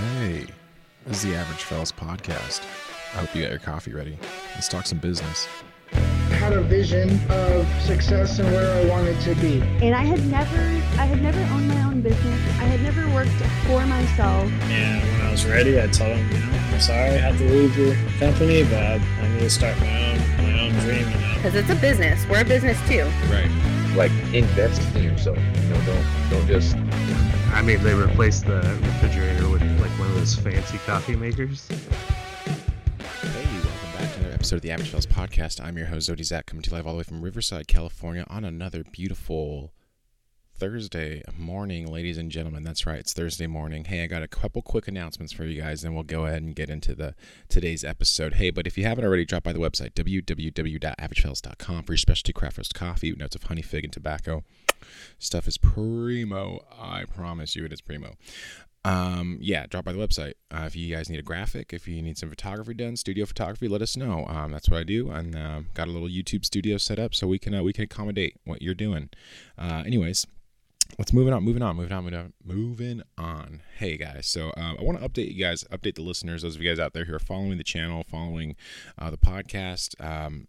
Hey, this is the Average Fellas podcast. I hope you got your coffee ready. Let's talk some business. had a vision of success and where I wanted to be. and I had never I had never owned my own business. I had never worked for myself. And when I was ready, I told him, you know, I'm sorry I have to leave your company, but I, I need to start my own my own dream. You know, because it's a business. We're a business too. Right. like invest in yourself. You know, don't don't just I mean, they replaced the refrigerator with like one of those fancy coffee makers. Hey, welcome back to another episode of the Average podcast. I'm your host, Zodi Zach, coming to you live all the way from Riverside, California on another beautiful Thursday morning, ladies and gentlemen. That's right, it's Thursday morning. Hey, I got a couple quick announcements for you guys, then we'll go ahead and get into the today's episode. Hey, but if you haven't already, drop by the website www.averagefellas.com for your specialty craft roast coffee, with notes of honey, fig, and tobacco. Stuff is primo. I promise you, it is primo. Um, yeah, drop by the website. Uh, if you guys need a graphic, if you need some photography done, studio photography, let us know. Um, that's what I do, and um, got a little YouTube studio set up so we can uh, we can accommodate what you're doing. Uh, anyways, let's moving on, moving on, moving on, moving on, moving on. Hey guys, so um, I want to update you guys, update the listeners, those of you guys out there who are following the channel, following uh, the podcast. Um,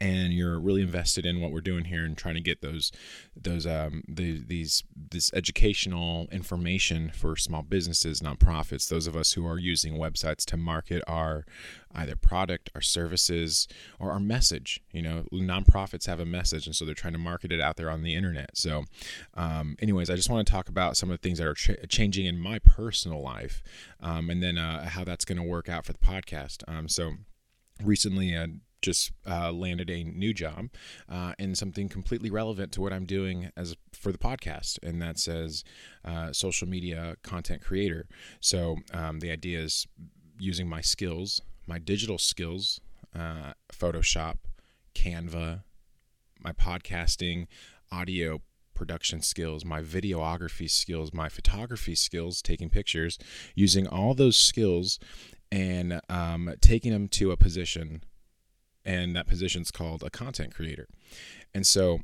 and you're really invested in what we're doing here and trying to get those those um the, these this educational information for small businesses nonprofits those of us who are using websites to market our either product our services or our message. You know nonprofits have a message and so they're trying to market it out there on the internet. So um, anyways i just want to talk about some of the things that are ch- changing in my personal life um, and then uh, how that's going to work out for the podcast. Um, so recently uh, just uh, landed a new job uh, in something completely relevant to what I'm doing as for the podcast, and that says uh, social media content creator. So um, the idea is using my skills, my digital skills, uh, Photoshop, Canva, my podcasting, audio production skills, my videography skills, my photography skills, taking pictures, using all those skills and um, taking them to a position and that position's called a content creator. And so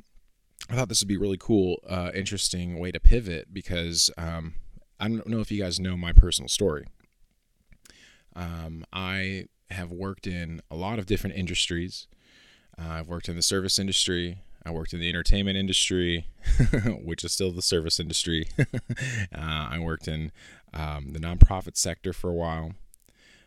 I thought this would be really cool, uh, interesting way to pivot because um, I don't know if you guys know my personal story. Um, I have worked in a lot of different industries. Uh, I've worked in the service industry. I worked in the entertainment industry, which is still the service industry. uh, I worked in um, the nonprofit sector for a while.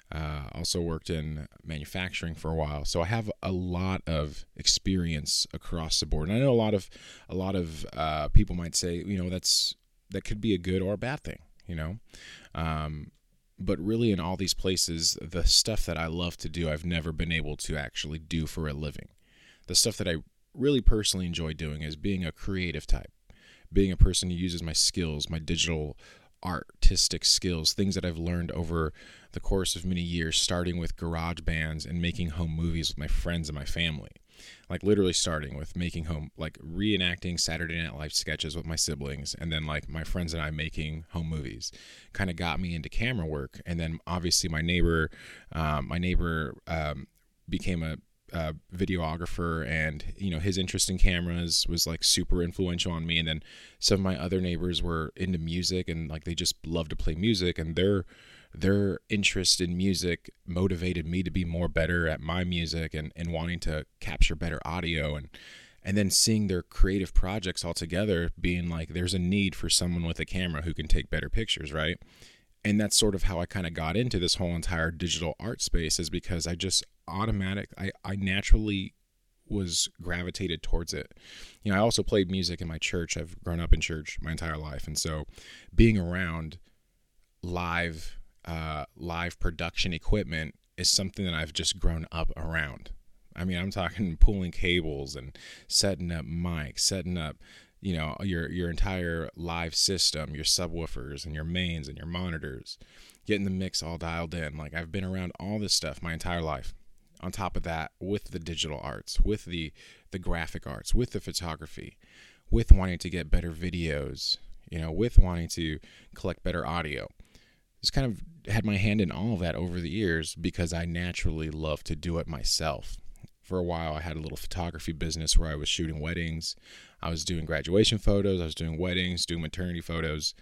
Uh, also worked in manufacturing for a while, so I have a lot of experience across the board. And I know a lot of a lot of uh, people might say, you know, that's that could be a good or a bad thing, you know. Um, but really, in all these places, the stuff that I love to do, I've never been able to actually do for a living. The stuff that I really personally enjoy doing is being a creative type, being a person who uses my skills, my digital artistic skills, things that I've learned over the course of many years, starting with garage bands and making home movies with my friends and my family. Like literally starting with making home, like reenacting Saturday Night Live sketches with my siblings, and then like my friends and I making home movies, kind of got me into camera work. And then obviously my neighbor, um, my neighbor um, became a uh, videographer and you know his interest in cameras was like super influential on me and then some of my other neighbors were into music and like they just love to play music and their their interest in music motivated me to be more better at my music and, and wanting to capture better audio and and then seeing their creative projects all together being like there's a need for someone with a camera who can take better pictures right and that's sort of how I kind of got into this whole entire digital art space is because I just automatic I, I naturally was gravitated towards it. You know, I also played music in my church. I've grown up in church my entire life. And so being around live uh, live production equipment is something that I've just grown up around. I mean, I'm talking pulling cables and setting up mics, setting up you know your your entire live system your subwoofers and your mains and your monitors getting the mix all dialed in. Like i've been around all this stuff my entire life. On top of that with the digital arts with the the graphic arts with the photography with wanting to get better videos you know with wanting to collect better audio just kind of had my hand in all of that over the years because i naturally love to do it myself for a while i had a little photography business where i was shooting weddings I was doing graduation photos, I was doing weddings, doing maternity photos,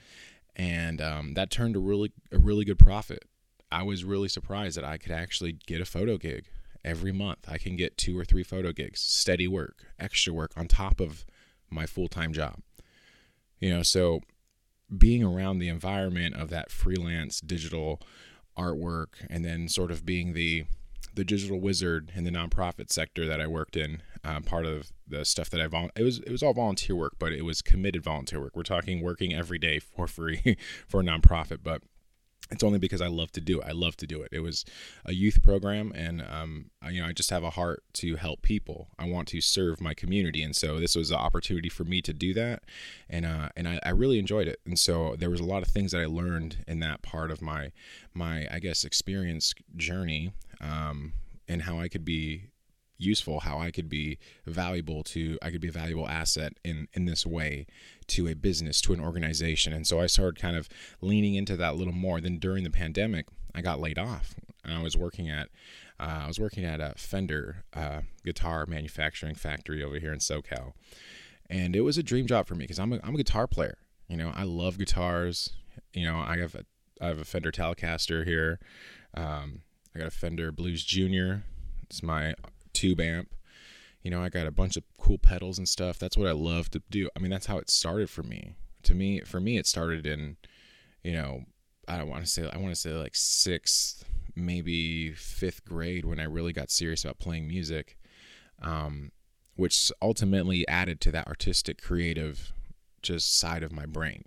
and um, that turned a really a really good profit. I was really surprised that I could actually get a photo gig every month. I can get two or three photo gigs, steady work, extra work on top of my full time job. You know, so being around the environment of that freelance digital artwork and then sort of being the the digital wizard in the nonprofit sector that I worked in, um, part of the stuff that I vol- it was it was all volunteer work, but it was committed volunteer work. We're talking working every day for free for a nonprofit, but it's only because I love to do it. I love to do it. It was a youth program, and um, I, you know, I just have a heart to help people. I want to serve my community, and so this was an opportunity for me to do that, and uh, and I, I really enjoyed it. And so there was a lot of things that I learned in that part of my my I guess experience journey, um, and how I could be useful how i could be valuable to i could be a valuable asset in in this way to a business to an organization. And so i started kind of leaning into that a little more. Then during the pandemic i got laid off. And i was working at uh, i was working at a fender uh, guitar manufacturing factory over here in socal. And it was a dream job for me because I'm a, I'm a guitar player. You know i love guitars. You know i have a i have a fender telecaster here. Um, i got a fender blues junior. It's my tube amp. You know, I got a bunch of cool pedals and stuff. That's what I love to do. I mean, that's how it started for me. To me, for me, it started in, you know, I don't want to say, I want to say like sixth, maybe fifth grade when I really got serious about playing music, um, which ultimately added to that artistic, creative, just side of my brain.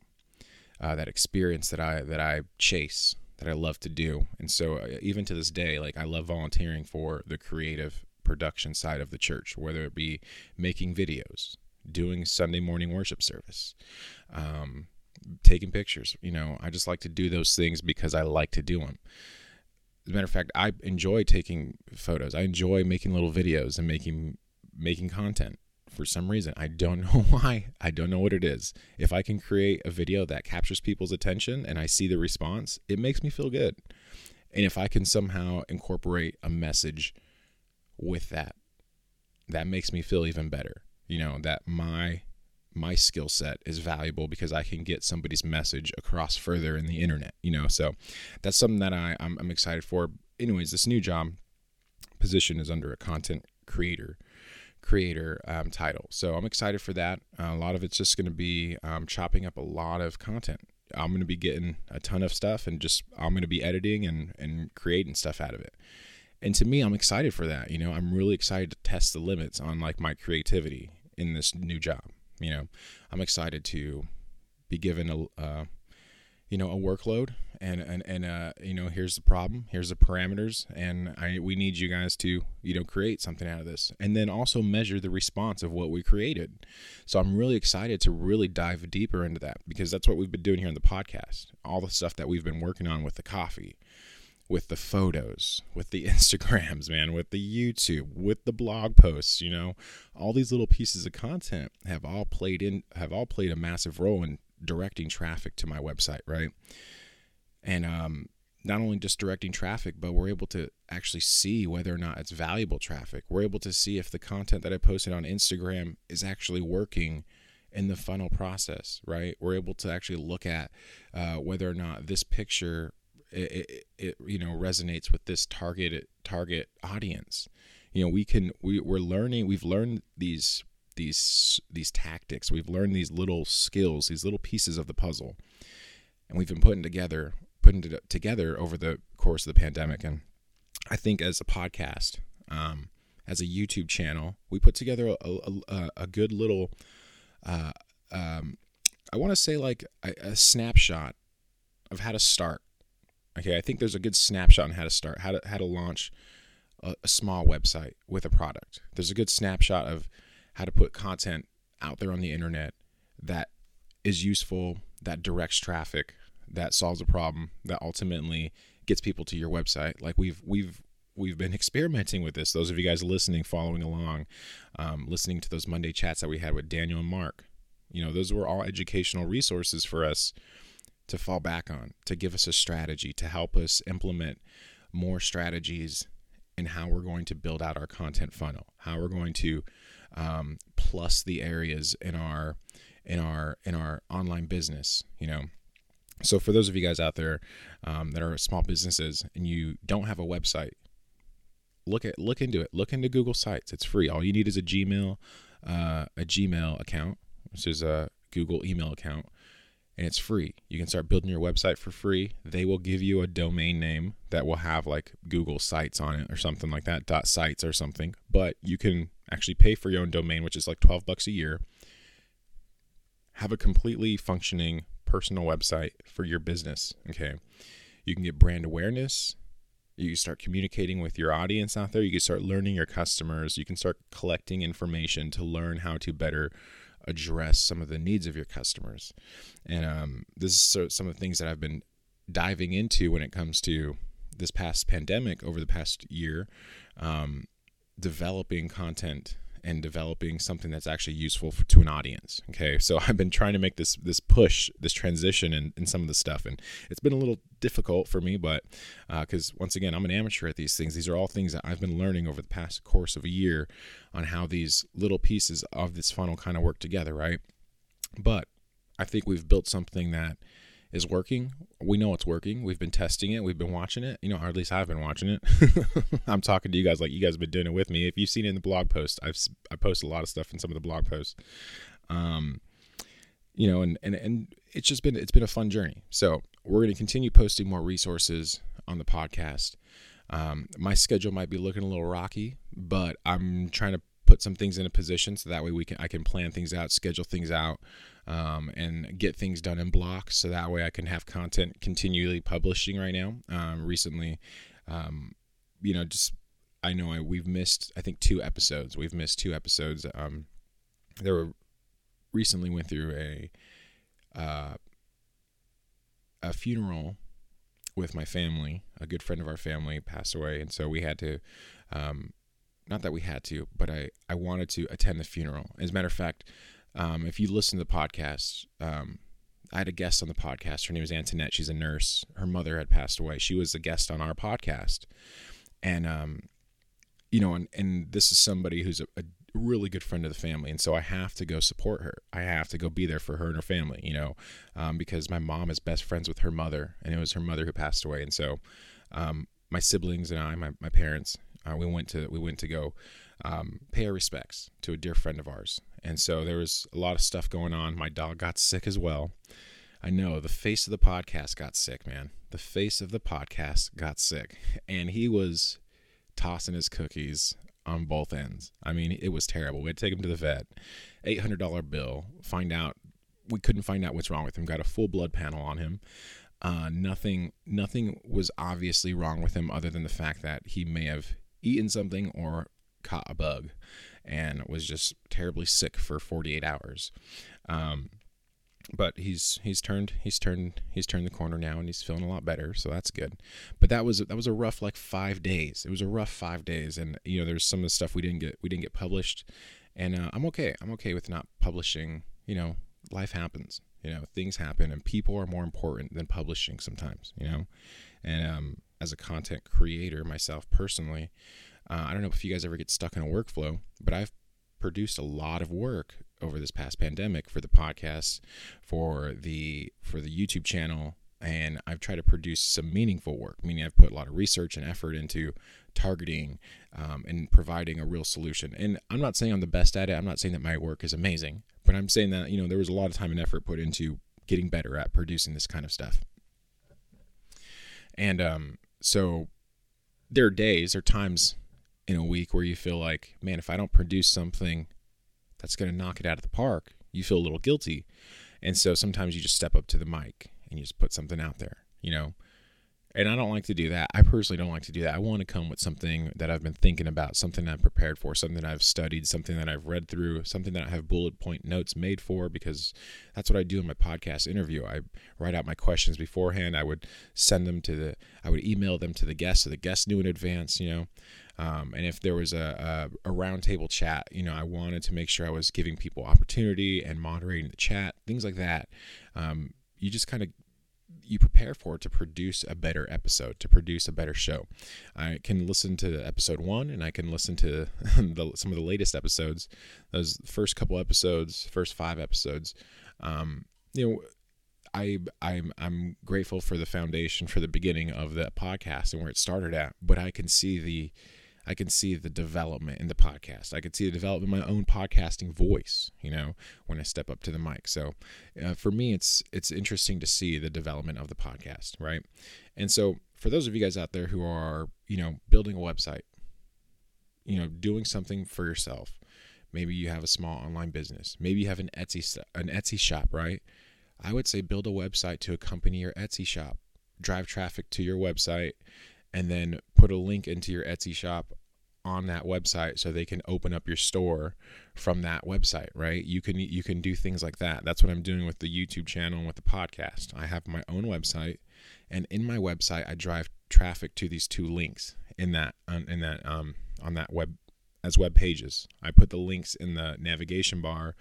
Uh, that experience that I that I chase that I love to do. And so uh, even to this day, like I love volunteering for the creative production side of the church, whether it be making videos, doing Sunday morning worship service, um, taking pictures. You know, I just like to do those things because I like to do them. As a matter of fact, I enjoy taking photos. I enjoy making little videos and making making content for some reason. I don't know why. I don't know what it is. If I can create a video that captures people's attention and I see the response, it makes me feel good. And if I can somehow incorporate a message with that. That makes me feel even better. You know that my my skill set is valuable because I can get somebody's message across further in the internet you know? So that's something that I I'm, I'm excited for. Anyways this new job position is under a content creator creator um, title. So I'm excited for that. Uh, a lot of it's just going to be um, chopping up a lot of content. I'm going to be getting a ton of stuff and just I'm going to be editing and and creating stuff out of it and to me i'm excited for that you know? I'm really excited to test the limits on like my creativity in this new job you know? I'm excited to be given a uh, you know a workload and and and uh you know here's the problem here's the parameters and i we need you guys to you know create something out of this. And then also measure the response of what we created. So i'm really excited to really dive deeper into that because that's what we've been doing here in the podcast all the stuff that we've been working on with the coffee with the photos, with the Instagrams, man, with the YouTube, with the blog posts, you know, all these little pieces of content have all played in have all played a massive role in directing traffic to my website, right? And um not only just directing traffic, but we're able to actually see whether or not it's valuable traffic. We're able to see if the content that I posted on Instagram is actually working in the funnel process, right? We're able to actually look at uh, whether or not this picture it, it, it you know resonates with this target target audience. You know we can we, we're learning we've learned these these these tactics. We've learned these little skills these little pieces of the puzzle. And we've been putting together putting it together over the course of the pandemic. And i think as a podcast um, as a youtube channel we put together a, a, a good little uh, um, i want to say like a, a snapshot of how to start Okay, I think there's a good snapshot on how to start, how to how to launch a, a small website with a product. There's a good snapshot of how to put content out there on the internet that is useful, that directs traffic, that solves a problem, that ultimately gets people to your website. Like we've we've we've been experimenting with this. Those of you guys listening, following along, um, listening to those Monday chats that we had with Daniel and Mark, you know, those were all educational resources for us to fall back on, to give us a strategy, to help us implement more strategies in how we're going to build out our content funnel, how we're going to um, plus the areas in our in our in our online business. You know, So for those of you guys out there um, that are small businesses and you don't have a website, look at look into it. Look into Google Sites. It's free. All you need is a Gmail uh, a Gmail account, which is a Google email account, and it's free. You can start building your website for free. They will give you a domain name that will have like Google Sites on it or something like that, dot sites or something. But you can actually pay for your own domain, which is like 12 bucks a year. Have a completely functioning personal website for your business. Okay. You can get brand awareness. You start communicating with your audience out there. You can start learning your customers. You can start collecting information to learn how to better address some of the needs of your customers. And um, this is so, some of the things that I've been diving into when it comes to this past pandemic over the past year, um, developing content and developing something that's actually useful for, to an audience. Okay, so I've been trying to make this this push, this transition and in some of the stuff, and it's been a little difficult for me, but because uh, once again, I'm an amateur at these things. These are all things that I've been learning over the past course of a year on how these little pieces of this funnel kind of work together, right? But I think we've built something that is working. We know it's working. We've been testing it. We've been watching it. You know, or at least I've been watching it. I'm talking to you guys like you guys have been doing it with me. If you've seen it in the blog post, I've I post a lot of stuff in some of the blog posts. Um, you know, and and and it's just been it's been a fun journey. So we're going to continue posting more resources on the podcast. Um, my schedule might be looking a little rocky, but I'm trying to put some things in a position so that way we can I can plan things out, schedule things out, um, and get things done in blocks. So that way I can have content continually publishing right now. Um, recently, um, you know, just I know I, we've missed I think two episodes. We've missed two episodes. Um, there were recently went through a uh, a funeral with my family. A good friend of our family passed away, and so we had to um, not that we had to, but I, I wanted to attend the funeral. As a matter of fact, um, if you listen to the podcast, um, I had a guest on the podcast. Her name is Antoinette. She's a nurse. Her mother had passed away. She was a guest on our podcast. And, um, you know, and, and this is somebody who's a, a really good friend of the family. And so I have to go support her. I have to go be there for her and her family, you know, um, because my mom is best friends with her mother, and it was her mother who passed away. And so um, my siblings and I, my, my parents, uh, we went to we went to go um, pay our respects to a dear friend of ours, and so there was a lot of stuff going on. My dog got sick as well. I know the face of the podcast got sick, man. The face of the podcast got sick, and he was tossing his cookies on both ends. I mean, it was terrible. We had to take him to the vet. Eight hundred dollar bill. Find out we couldn't find out what's wrong with him. Got a full blood panel on him. Uh, nothing, nothing was obviously wrong with him other than the fact that he may have eaten something or caught a bug and was just terribly sick for 48 hours. Um, but he's he's turned he's turned he's turned the corner now and he's feeling a lot better so that's good. But that was that was a rough like five days. It was a rough five days and you know there's some of the stuff we didn't get we didn't get published. And uh, i'm okay i'm okay with not publishing you know life happens you know things happen and people are more important than publishing sometimes you know? And um, as a content creator myself personally, uh, I don't know if you guys ever get stuck in a workflow, but I've produced a lot of work over this past pandemic for the podcast, for the for the YouTube channel, and I've tried to produce some meaningful work. Meaning, I've put a lot of research and effort into targeting um, and providing a real solution. And I'm not saying I'm the best at it. I'm not saying that my work is amazing, but I'm saying that you know there was a lot of time and effort put into getting better at producing this kind of stuff. And um, so there are days or times in a week where you feel like, man, if I don't produce something that's going to knock it out of the park, you feel a little guilty. And so sometimes you just step up to the mic and you just put something out there, you know. And I don't like to do that. I personally don't like to do that. I want to come with something that I've been thinking about, something I'm prepared for, something I've studied, something that I've read through, something that I have bullet point notes made for, because that's what I do in my podcast interview. I write out my questions beforehand. I would send them to the, I would email them to the guest, so the guest knew in advance, you know. Um, and if there was a, a, a roundtable chat, you know, I wanted to make sure I was giving people opportunity and moderating the chat, things like that. Um, you just kind of you prepare for it to produce a better episode, to produce a better show. I can listen to episode one and I can listen to the, some of the latest episodes, those first couple episodes, first five episodes. Um, you know, I I'm I'm grateful for the foundation for the beginning of the podcast and where it started at, but I can see the I can see the development in the podcast. I can see the development in my own podcasting voice, you know, when I step up to the mic. So, uh, for me, it's it's interesting to see the development of the podcast, right? And so, for those of you guys out there who are, you know, building a website, you know, doing something for yourself, maybe you have a small online business, maybe you have an Etsy an Etsy shop, right? I would say build a website to accompany your Etsy shop. Drive traffic to your website and then put a link into your Etsy shop on that website so they can open up your store from that website right? You can you can do things like that. That's what i'm doing with the youtube channel and with the podcast. I have my own website and in my website i drive traffic to these two links in that in that um on that web as web pages. I put the links in the navigation bar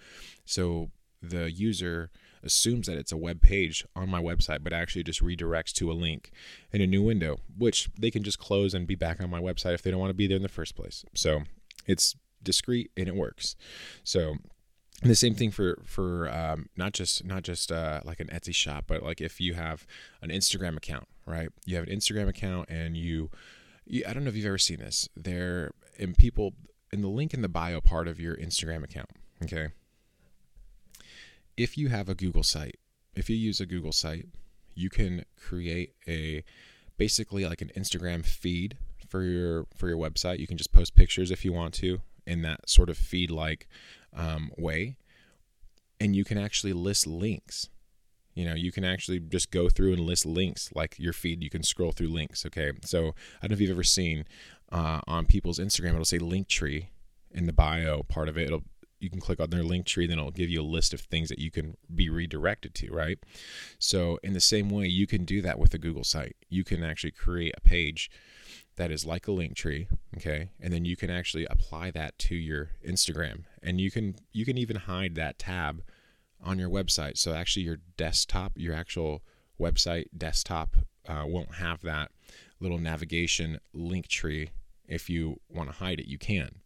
so the user assumes that it's a web page on my website, but actually just redirects to a link in a new window, which they can just close and be back on my website if they don't want to be there in the first place. So it's discreet and it works. So and the same thing for for um, not just not just uh, like an Etsy shop, but like if you have an Instagram account, right? You have an Instagram account and you, you I don't know if you've ever seen this. There in people in the link in the bio part of your Instagram account, okay? If you have a Google site, if you use a Google site, you can create a basically like an Instagram feed for your for your website. You can just post pictures if you want to in that sort of feed like um, way, and you can actually list links. You know, you can actually just go through and list links like your feed. You can scroll through links. Okay, so I don't know if you've ever seen uh, on people's Instagram, it'll say Linktree in the bio part of it. It'll you can click on their Linktree, then it'll give you a list of things that you can be redirected to, right? So, in the same way, you can do that with a Google site. You can actually create a page that is like a link tree, okay? And then you can actually apply that to your Instagram. And you can you can even hide that tab on your website. So actually your desktop, your actual website desktop uh, won't have that little navigation link tree. If you want to hide it, you can.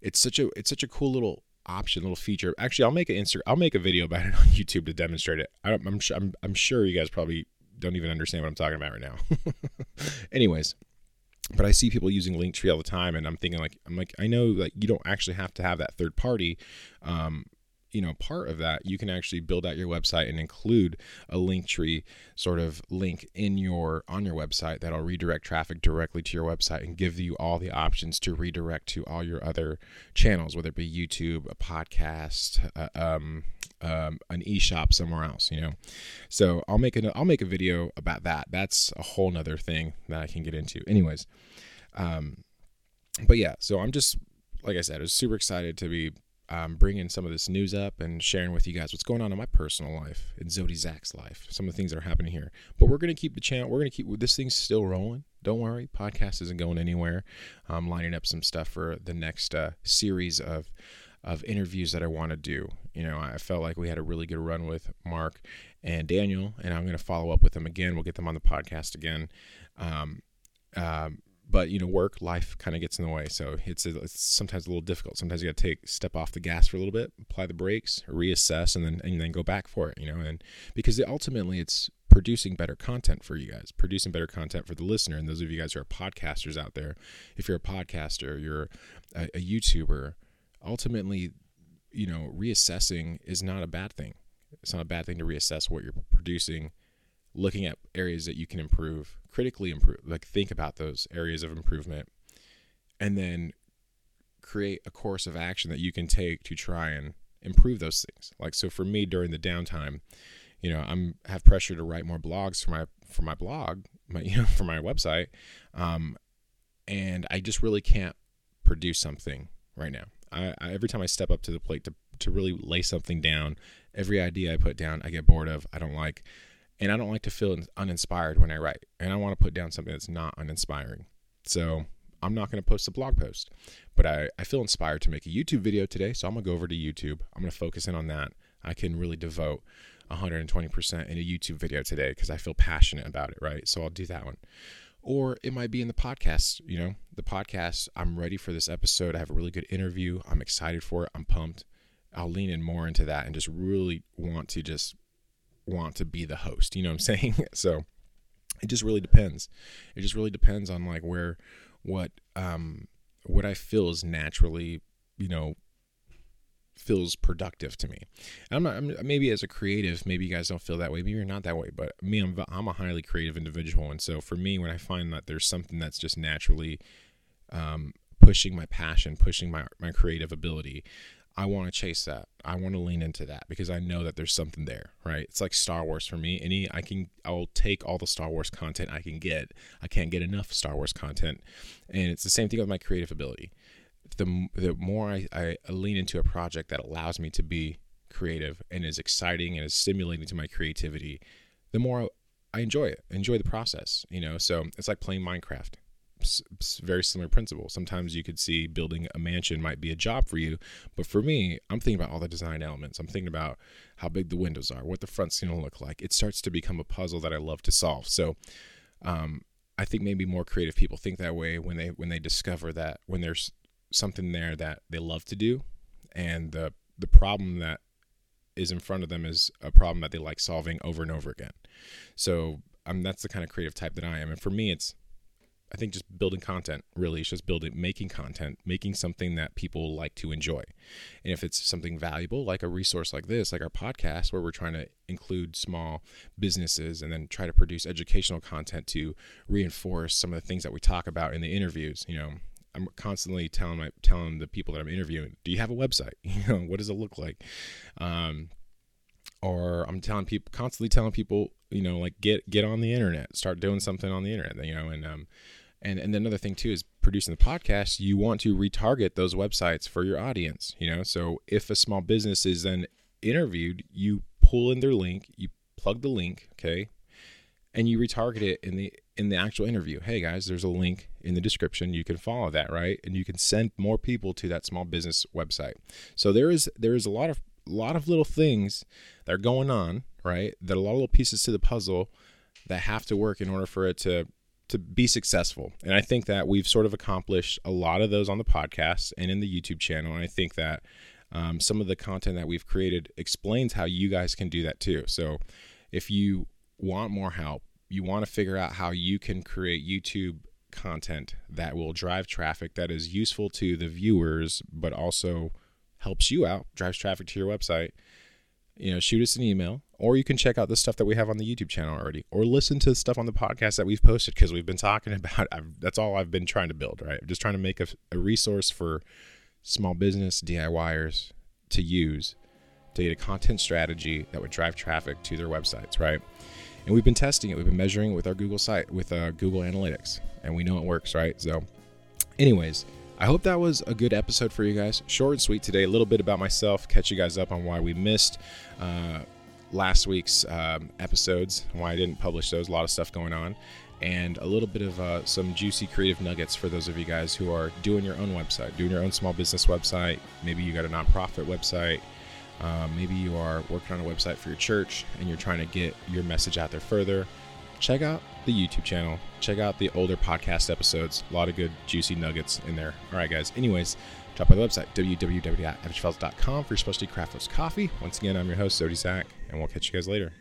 It's such a it's such a cool little option, little feature. Actually, I'll make an Insta. I'll make a video about it on YouTube to demonstrate it. I, am I'm, I'm I'm sure you guys probably don't even understand what I'm talking about right now. Anyways, but I see people using Linktree all the time, and I'm thinking like I'm like I know that you don't actually have to have that third party um, you know part of that you can actually build out your website and include a link tree sort of link in your on your website that'll redirect traffic directly to your website and give you all the options to redirect to all your other channels whether it be youtube a podcast uh, um, um, an e-shop somewhere else you know? So i'll make an i'll make a video about that. That's a whole nother thing that i can get into. Anyways um, but yeah so i'm just like i said i was super excited to be um, bringing some of this news up and sharing with you guys what's going on in my personal life, in Zodi Zach's life, some of the things that are happening here. But we're going to keep the channel, we're going to keep this thing's still rolling. Don't worry, podcast isn't going anywhere. I'm lining up some stuff for the next uh, series of of interviews that I want to do. You know, I felt like we had a really good run with Mark and Daniel, and I'm going to follow up with them again. We'll get them on the podcast again. Um, um, but you know work life kind of gets in the way. So it's, it's sometimes a little difficult. Sometimes you got to take step off the gas for a little bit apply the brakes reassess and then and then go back for it you know and because ultimately it's producing better content for you guys producing better content for the listener. And those of you guys who are podcasters out there if you're a podcaster you're a, a youtuber ultimately you know reassessing is not a bad thing. It's not a bad thing to reassess what you're producing looking at areas that you can improve, critically improve, like think about those areas of improvement, and then create a course of action that you can take to try and improve those things. Like so for me during the downtime, you know, I'm have pressure to write more blogs for my for my blog, my you know, for my website. Um, and I just really can't produce something right now. I, I every time I step up to the plate to to really lay something down, every idea I put down, I get bored of, I don't like and I don't like to feel uninspired when I write. And I want to put down something that's not uninspiring. So I'm not going to post a blog post, but I, I feel inspired to make a YouTube video today. So I'm going to go over to YouTube. I'm going to focus in on that. I can really devote 120% in a YouTube video today because I feel passionate about it, right? So I'll do that one. Or it might be in the podcast, you know, the podcast. I'm ready for this episode. I have a really good interview. I'm excited for it. I'm pumped. I'll lean in more into that and just really want to just want to be the host. You know what I'm saying? so it just really depends. It just really depends on like where what um what I feel is naturally, you know, feels productive to me. I'm not I'm, maybe as a creative, maybe you guys don't feel that way. Maybe you're not that way, but me, I'm I'm a highly creative individual, and so for me, when I find that there's something that's just naturally um, pushing my passion, pushing my my creative ability, I want to chase that. I want to lean into that because I know that there's something there, right? It's like Star Wars for me. Any I can I'll take all the Star Wars content I can get. I can't get enough Star Wars content. And it's the same thing with my creative ability. The the more I, I lean into a project that allows me to be creative and is exciting and is stimulating to my creativity, the more I enjoy it. enjoy the process, you know. So it's like playing Minecraft very similar principle. Sometimes you could see building a mansion might be a job for you, but for me, I'm thinking about all the design elements. I'm thinking about how big the windows are, what the front's going to look like. It starts to become a puzzle that I love to solve. So, um, I think maybe more creative people think that way when they when they discover that when there's something there that they love to do, and the the problem that is in front of them is a problem that they like solving over and over again. So um, that's the kind of creative type that I am, and for me, it's I think just building content really is just building, making content, making something that people like to enjoy. And if it's something valuable, like a resource like this, like our podcast, where we're trying to include small businesses and then try to produce educational content to reinforce some of the things that we talk about in the interviews, you know, I'm constantly telling my telling the people that I'm interviewing, do you have a website? You know, what does it look like? Um, or I'm telling people constantly telling people, you know, like get get on the internet, start doing something on the internet, you know, and um, and and another thing too is producing the podcast you want to retarget those websites for your audience you know? So if a small business is then interviewed you pull in their link you plug the link okay? And you retarget it in the in the actual interview. Hey guys there's a link in the description. You can follow that right? And you can send more people to that small business website. So there is there is a lot of lot of little things that are going on right that a lot of little pieces to the puzzle that have to work in order for it to to be successful. And I think that we've sort of accomplished a lot of those on the podcast and in the YouTube channel. And I think that um, some of the content that we've created explains how you guys can do that too. So if you want more help, you want to figure out how you can create YouTube content that will drive traffic that is useful to the viewers, but also helps you out, drives traffic to your website you know, shoot us an email, or you can check out the stuff that we have on the YouTube channel already, or listen to the stuff on the podcast that we've posted because we've been talking about. I've, that's all I've been trying to build, right? I'm just trying to make a, a resource for small business DIYers to use to get a content strategy that would drive traffic to their websites, right? And we've been testing it. We've been measuring it with our Google site, with uh, Google Analytics, and we know it works, right? So, anyways I hope that was a good episode for you guys. Short and sweet today. A little bit about myself, catch you guys up on why we missed uh, last week's um, episodes, why I didn't publish those. A lot of stuff going on. And a little bit of uh, some juicy creative nuggets for those of you guys who are doing your own website, doing your own small business website. Maybe you got a nonprofit website. Um, maybe you are working on a website for your church and you're trying to get your message out there further check out the YouTube channel. Check out the older podcast episodes. A lot of good, juicy nuggets in there. All right, guys. Anyways, drop by the website, www.averagefellas.com for your specialty craft coffee. Once again, I'm your host, Zodi Zach, and we'll catch you guys later.